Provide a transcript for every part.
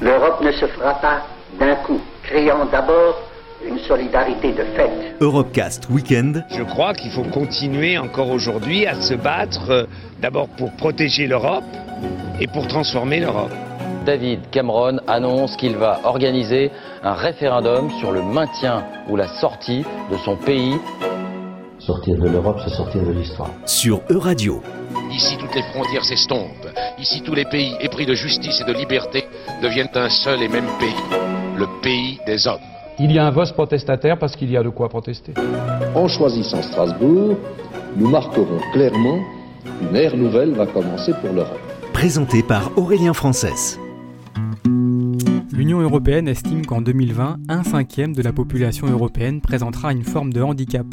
L'Europe ne se fera pas d'un coup, créant d'abord une solidarité de fait. Europecast Weekend. Je crois qu'il faut continuer encore aujourd'hui à se battre euh, d'abord pour protéger l'Europe et pour transformer l'Europe. David Cameron annonce qu'il va organiser un référendum sur le maintien ou la sortie de son pays. Sortir de l'Europe, c'est sortir de l'histoire. Sur Euradio. Ici, toutes les frontières s'estompent. Ici, tous les pays épris de justice et de liberté deviennent un seul et même pays, le pays des hommes. Il y a un vote protestataire parce qu'il y a de quoi protester. En choisissant Strasbourg, nous marquerons clairement qu'une ère nouvelle va commencer pour l'Europe. Présenté par Aurélien Frances. L'Union européenne estime qu'en 2020, un cinquième de la population européenne présentera une forme de handicap.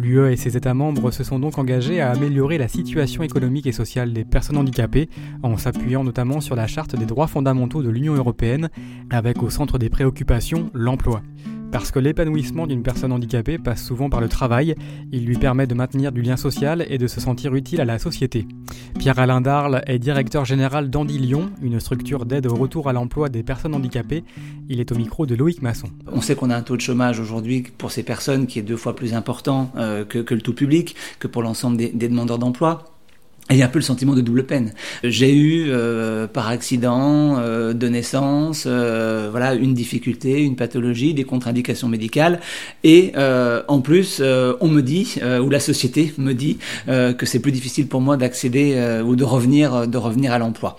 L'UE et ses États membres se sont donc engagés à améliorer la situation économique et sociale des personnes handicapées en s'appuyant notamment sur la Charte des droits fondamentaux de l'Union européenne avec au centre des préoccupations l'emploi. Parce que l'épanouissement d'une personne handicapée passe souvent par le travail, il lui permet de maintenir du lien social et de se sentir utile à la société. Pierre-Alain Darle est directeur général d'Andy Lyon, une structure d'aide au retour à l'emploi des personnes handicapées. Il est au micro de Loïc Masson. On sait qu'on a un taux de chômage aujourd'hui pour ces personnes qui est deux fois plus important euh, que, le tout public, que pour l'ensemble des demandeurs d'emploi. Il y a un peu le sentiment de double peine. J'ai eu euh, par accident euh, de naissance, euh, voilà, une difficulté, une pathologie, des contre-indications médicales, et en plus, on me dit ou la société me dit que c'est plus difficile pour moi d'accéder ou de revenir, de revenir à l'emploi.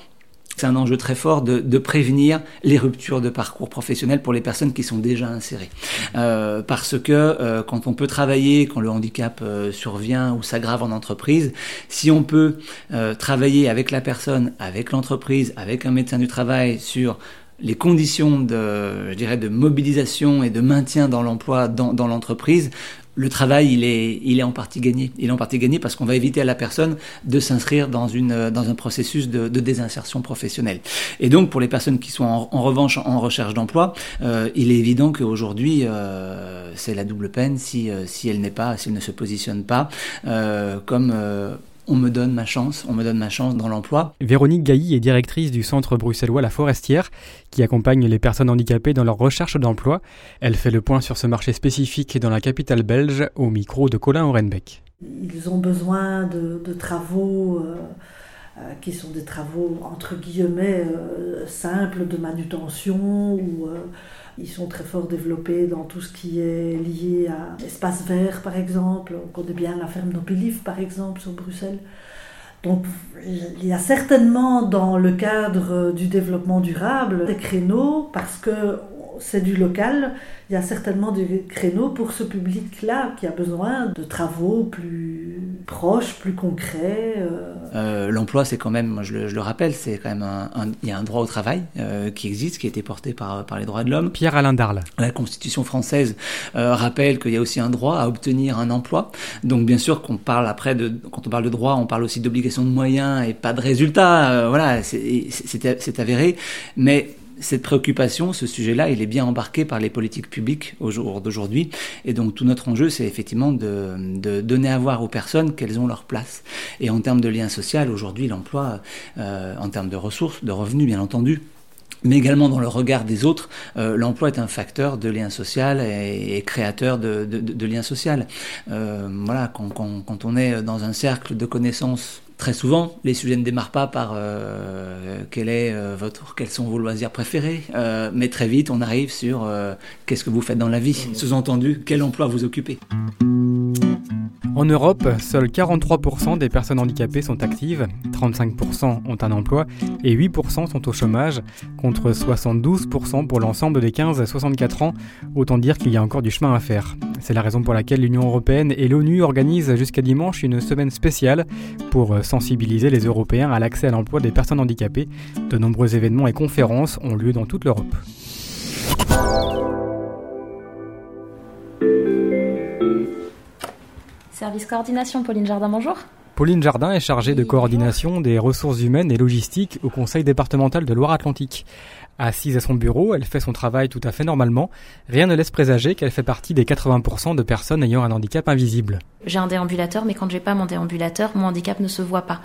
C'est un enjeu très fort de, prévenir les ruptures de parcours professionnel pour les personnes qui sont déjà insérées. Euh, parce que euh, quand on peut travailler, quand le handicap euh, survient ou s'aggrave en entreprise, si on peut travailler avec la personne, avec l'entreprise, avec un médecin du travail sur les conditions de, je dirais, de mobilisation et de maintien dans l'emploi dans l'entreprise, le travail, il est, il est en partie gagné. Il est en partie gagné parce qu'on va éviter à la personne de s'inscrire dans, une, dans un processus de, désinsertion professionnelle. Et donc, pour les personnes qui sont en, revanche en recherche d'emploi, euh, il est évident qu'aujourd'hui, euh, c'est la double peine si, euh, si elle n'est pas, si elle ne se positionne pas euh, comme on me donne ma chance, on me donne ma chance dans l'emploi. Véronique Gailly est directrice du centre bruxellois La Forestière, qui accompagne les personnes handicapées dans leur recherche d'emploi. Elle fait le point sur ce marché spécifique dans la capitale belge, au micro de Colin Orenbeck. Ils ont besoin de, de travaux euh, euh, qui sont des travaux entre guillemets euh, simples de manutention ou ils sont très fort développés dans tout ce qui est lié à l'espace vert, par exemple. On connaît bien la ferme Nopilif, par exemple, sur Bruxelles. Donc, il y a certainement dans le cadre du développement durable des créneaux parce que c'est du local. Il y a certainement des créneaux pour ce public-là qui a besoin de travaux plus proches, plus concrets. Euh... Euh, L'emploi, c'est quand même, moi je le, je le rappelle, c'est quand même un, un, il y a un droit au travail euh, qui existe, qui a été porté par, par les droits de l'homme. Pierre-Alain Darle. La Constitution française euh, rappelle qu'il y a aussi un droit à obtenir un emploi. Donc bien sûr qu'on parle après de, quand on parle de droit, on parle aussi d'obligation de moyens et pas de résultats. Euh, voilà, c'est avéré. Mais cette préoccupation, ce sujet-là, il est bien embarqué par les politiques publiques au jour d'aujourd'hui. Et donc tout notre enjeu, c'est effectivement de, donner à voir aux personnes qu'elles ont leur place. Et en termes de lien social, aujourd'hui, l'emploi, euh, en termes de ressources, de revenus, bien entendu, mais également dans le regard des autres, euh, l'emploi est un facteur de lien social et, créateur de, lien social. Euh, voilà, quand, on est dans un cercle de connaissances Très souvent, les sujets ne démarrent pas par euh, quel est euh, votre, quels sont vos loisirs préférés, euh, mais très vite on arrive sur euh, qu'est-ce que vous faites dans la vie, sous-entendu quel emploi vous occupez. En Europe, seuls 43% des personnes handicapées sont actives, 35% ont un emploi et 8% sont au chômage, contre 72% pour l'ensemble des 15 à 64 ans. Autant dire qu'il y a encore du chemin à faire. C'est la raison pour laquelle l'Union européenne et l'ONU organisent jusqu'à dimanche une semaine spéciale pour sensibiliser les Européens à l'accès à l'emploi des personnes handicapées. De nombreux événements et conférences ont lieu dans toute l'Europe. Service coordination, Pauline Jardin, bonjour. Pauline Jardin est chargée de coordination des ressources humaines et logistiques au Conseil départemental de Loire-Atlantique. Assise à son bureau, elle fait son travail tout à fait normalement. Rien ne laisse présager qu'elle fait partie des 80% de personnes ayant un handicap invisible. J'ai un déambulateur, mais quand j'ai pas mon déambulateur, mon handicap ne se voit pas.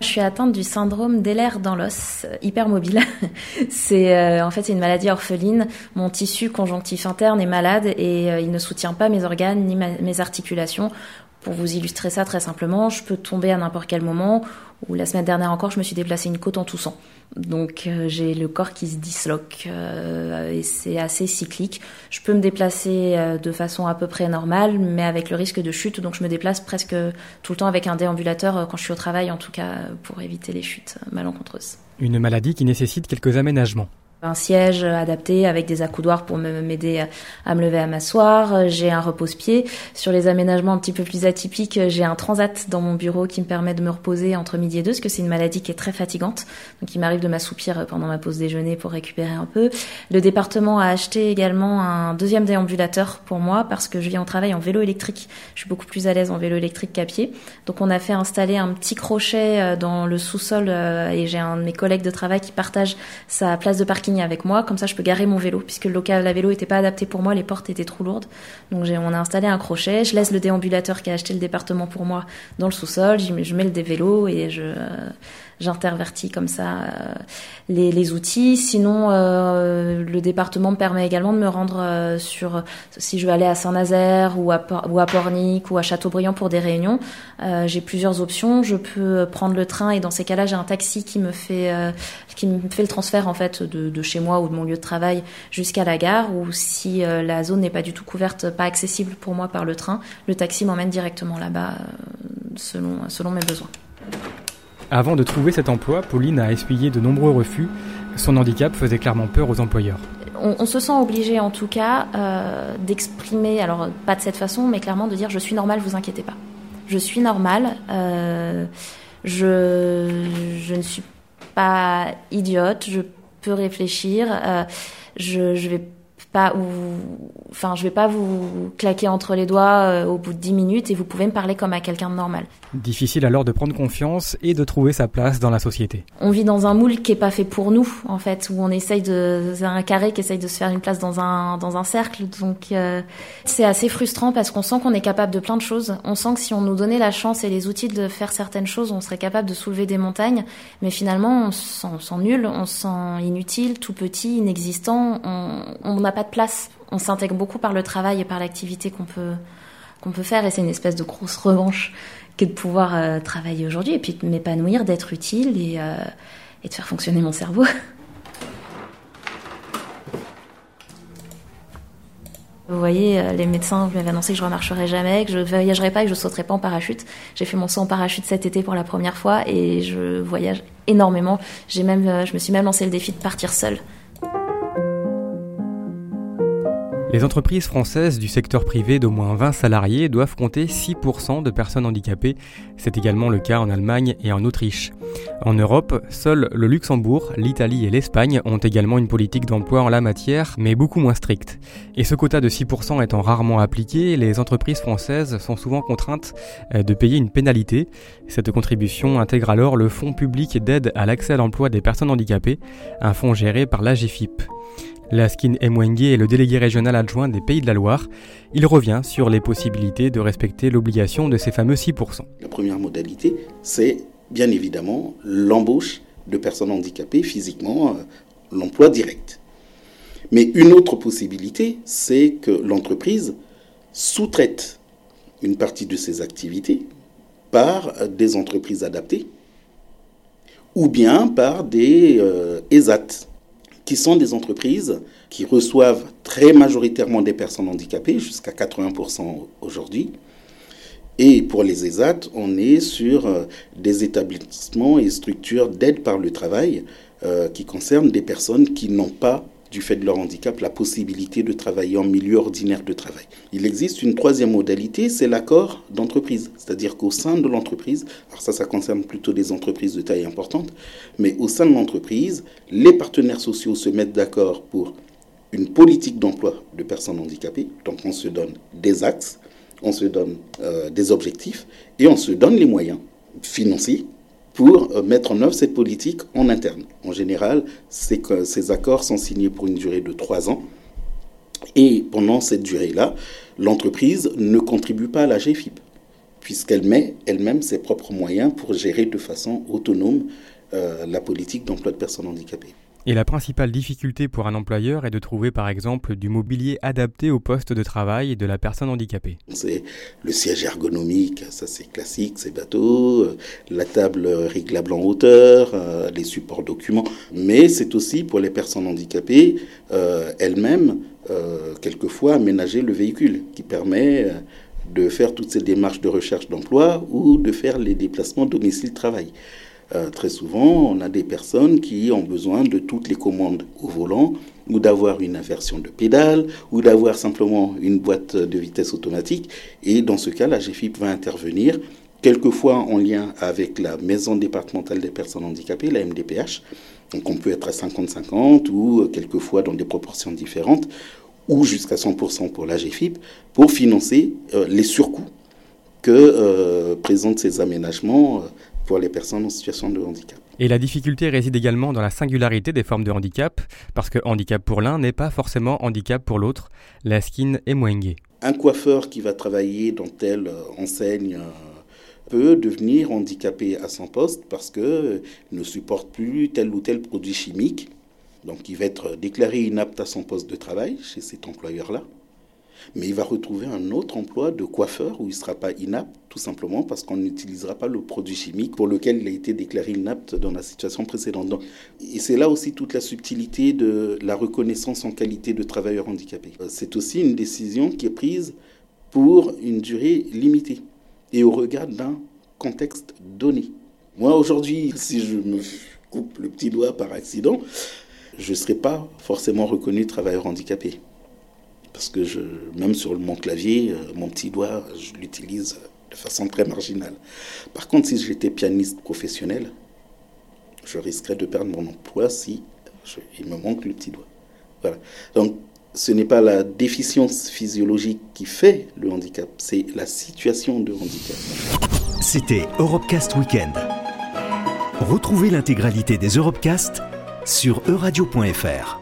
Je suis atteinte du syndrome d'Ehlers dans l'os, hypermobile. c'est euh, en fait c'est une maladie orpheline. Mon tissu conjonctif interne est malade et euh, il ne soutient pas mes organes ni mes articulations. Pour vous illustrer ça très simplement, je peux tomber à n'importe quel moment. Ou la semaine dernière encore, je me suis déplacé une côte en toussant. Donc euh, j'ai le corps qui se disloque euh, et c'est assez cyclique. Je peux me déplacer euh, de façon à peu près normale, mais avec le risque de chute. Donc je me déplace presque tout le temps avec un déambulateur quand je suis au travail, en tout cas pour éviter les chutes malencontreuses. Une maladie qui nécessite quelques aménagements un siège adapté avec des accoudoirs pour m'aider à me lever à m'asseoir. J'ai un repose-pied. Sur les aménagements un petit peu plus atypiques, j'ai un transat dans mon bureau qui me permet de me reposer entre midi et deux, parce que c'est une maladie qui est très fatigante. Donc il m'arrive de m'assoupir pendant ma pause déjeuner pour récupérer un peu. Le département a acheté également un deuxième déambulateur pour moi parce que je viens au travail en vélo électrique. Je suis beaucoup plus à l'aise en vélo électrique qu'à pied. Donc on a fait installer un petit crochet euh, dans le sous-sol euh, et j'ai un de mes collègues de travail qui partage sa place de parking avec moi, comme ça je peux garer mon vélo, puisque le local à vélo n'était pas adapté pour moi, les portes étaient trop lourdes. Donc on a installé un crochet, je laisse le déambulateur qui a acheté le département pour moi dans le sous-sol, je mets le des vélos et je j'intervertis comme ça euh, les, outils. Sinon, euh, le département me permet également de me rendre euh, sur, si je veux aller à Saint-Nazaire ou à, ou Pornic ou à Châteaubriand pour des réunions, j'ai plusieurs options. Je peux prendre le train et dans ces cas-là, j'ai un taxi qui me fait qui me fait le transfert en fait de, de chez moi ou de mon lieu de travail jusqu'à la gare. Ou si la zone n'est pas du tout couverte, pas accessible pour moi par le train, le taxi m'emmène directement là-bas selon selon mes besoins. Avant de trouver cet emploi, Pauline a essuyé de nombreux refus. Son handicap faisait clairement peur aux employeurs. On, se sent obligé en tout cas euh, d'exprimer, alors pas de cette façon, mais clairement de dire je suis normale, vous inquiétez pas. Je suis normale, euh, je, ne suis pas idiote, je peux réfléchir, euh, je, je vais pas enfin vais pas vous claquer entre les doigts au bout de 10 minutes et vous pouvez me parler comme à quelqu'un de normal. Difficile alors de prendre confiance et de trouver sa place dans la société. On vit dans un moule qui est pas fait pour nous en fait où on essaye de c'est un carré qui essaye de se faire une place dans un dans un cercle donc euh, c'est assez frustrant parce qu'on sent qu'on est capable de plein de choses. On sent que si on nous donnait la chance et les outils de faire certaines choses, on serait capable de soulever des montagnes mais finalement on se sent, nul, on se sent inutile, tout petit, inexistant, on n'a pas de place. On s'intègre beaucoup par le travail et par l'activité qu'on peut, qu'on peut faire et c'est une espèce de grosse revanche de pouvoir euh, travailler aujourd'hui et puis de m'épanouir, d'être utile et, euh, et de faire fonctionner mon cerveau. Vous voyez, euh, les médecins m'avaient annoncé que je remarcherais jamais, que je voyagerais pas, que je sauterais pas en parachute. J'ai fait mon saut en parachute cet été pour la première fois et je voyage énormément. J'ai même, je me suis même lancé le défi de partir seule. Les entreprises françaises du secteur privé d'au moins 20 salariés doivent compter 6% de personnes handicapées. C'est également le cas en Allemagne et en Autriche. En Europe, seuls le Luxembourg, l'Italie et l'Espagne ont également une politique d'emploi en la matière, mais beaucoup moins stricte. Et ce quota de 6% étant rarement appliqué, les entreprises françaises sont souvent contraintes euh, de payer une pénalité. Cette contribution intègre alors le Fonds public d'aide à l'accès à l'emploi des personnes handicapées, un fonds géré par l'AGFIP. Laskin Mwenge est le délégué régional adjoint des Pays de la Loire. Il revient sur les possibilités de respecter l'obligation de ces fameux 6%. La première modalité, c'est bien évidemment l'embauche de personnes handicapées physiquement, euh, l'emploi direct. Mais une autre possibilité, c'est que l'entreprise sous-traite une partie de ses activités par des entreprises adaptées ou bien par des euh, ESAT, qui sont des entreprises qui reçoivent très majoritairement des personnes handicapées, jusqu'à 80% aujourd'hui. Et pour les ESAT, on est sur euh, des établissements et structures d'aide par le travail euh, qui concernent des personnes qui n'ont pas du fait de leur handicap, la possibilité de travailler en milieu ordinaire de travail. Il existe une troisième modalité, c'est l'accord d'entreprise. C'est-à-dire qu'au sein de l'entreprise, alors ça, ça concerne plutôt des entreprises de taille importante, mais au sein de l'entreprise, les partenaires sociaux se mettent d'accord pour une politique d'emploi de personnes handicapées. Donc on se donne des axes, on se donne euh, des objectifs et on se donne les moyens financiers pour euh, mettre en œuvre cette politique en interne. En général, ces accords sont signés pour une durée de trois ans. Et pendant cette durée-là, l'entreprise ne contribue pas à la GFIP. puisqu'elle met elle-même ses propres moyens pour gérer de façon autonome euh, la politique d'emploi de personnes handicapées. Et la principale difficulté pour un employeur est de trouver par exemple du mobilier adapté au poste de travail de la personne handicapée. C'est le siège ergonomique, ça c'est classique, c'est bateau, euh, la table réglable en hauteur, euh, les supports documents, mais c'est aussi pour les personnes handicapées euh, elles-mêmes, quelquefois, aménager le véhicule qui permet de faire toutes ces démarches de recherche d'emploi ou de faire les déplacements domicile-travail. Euh, très souvent, on a des personnes qui ont besoin de toutes les commandes au volant, ou d'avoir une inversion de pédale, ou d'avoir simplement une boîte de vitesse automatique. Et dans ce cas, la GFIP va intervenir, quelquefois en lien avec la Maison départementale des personnes handicapées, la MDPH. Donc on peut être à 50-50 ou quelquefois dans des proportions différentes, ou jusqu'à 100% pour la GFIP, pour financer euh, les surcoûts que euh, présentent ces aménagements pour les personnes en situation de handicap. Et la difficulté réside également dans la singularité des formes de handicap, parce que handicap pour l'un n'est pas forcément handicap pour l'autre. La skin est moingée. Un coiffeur qui va travailler dans telle euh, enseigne euh, peut devenir handicapé à son poste parce qu'il euh, ne supporte plus tel ou tel produit chimique. Donc il va être déclaré inapte à son poste de travail chez cet employeur-là mais il va retrouver un autre emploi de coiffeur où il ne sera pas inapte, tout simplement parce qu'on n'utilisera pas le produit chimique pour lequel il a été déclaré inapte dans la situation précédente. et c'est là aussi toute la subtilité de la reconnaissance en qualité de travailleur handicapé. Euh, c'est aussi une décision qui est prise pour une durée limitée et au regard d'un contexte donné. Moi, aujourd'hui, si je me coupe le petit doigt par accident, je ne serai pas forcément reconnu travailleur handicapé. Parce que je, même sur mon clavier, euh, mon petit doigt, je l'utilise de façon très marginale. Par contre, si j'étais pianiste professionnel, je risquerais de perdre mon emploi si il me manque le petit doigt. Voilà. Donc, ce n'est pas la déficience physiologique qui fait le handicap, c'est la situation de handicap. C'était Europecast Weekend. Retrouvez l'intégralité des Europecast sur euradio.fr.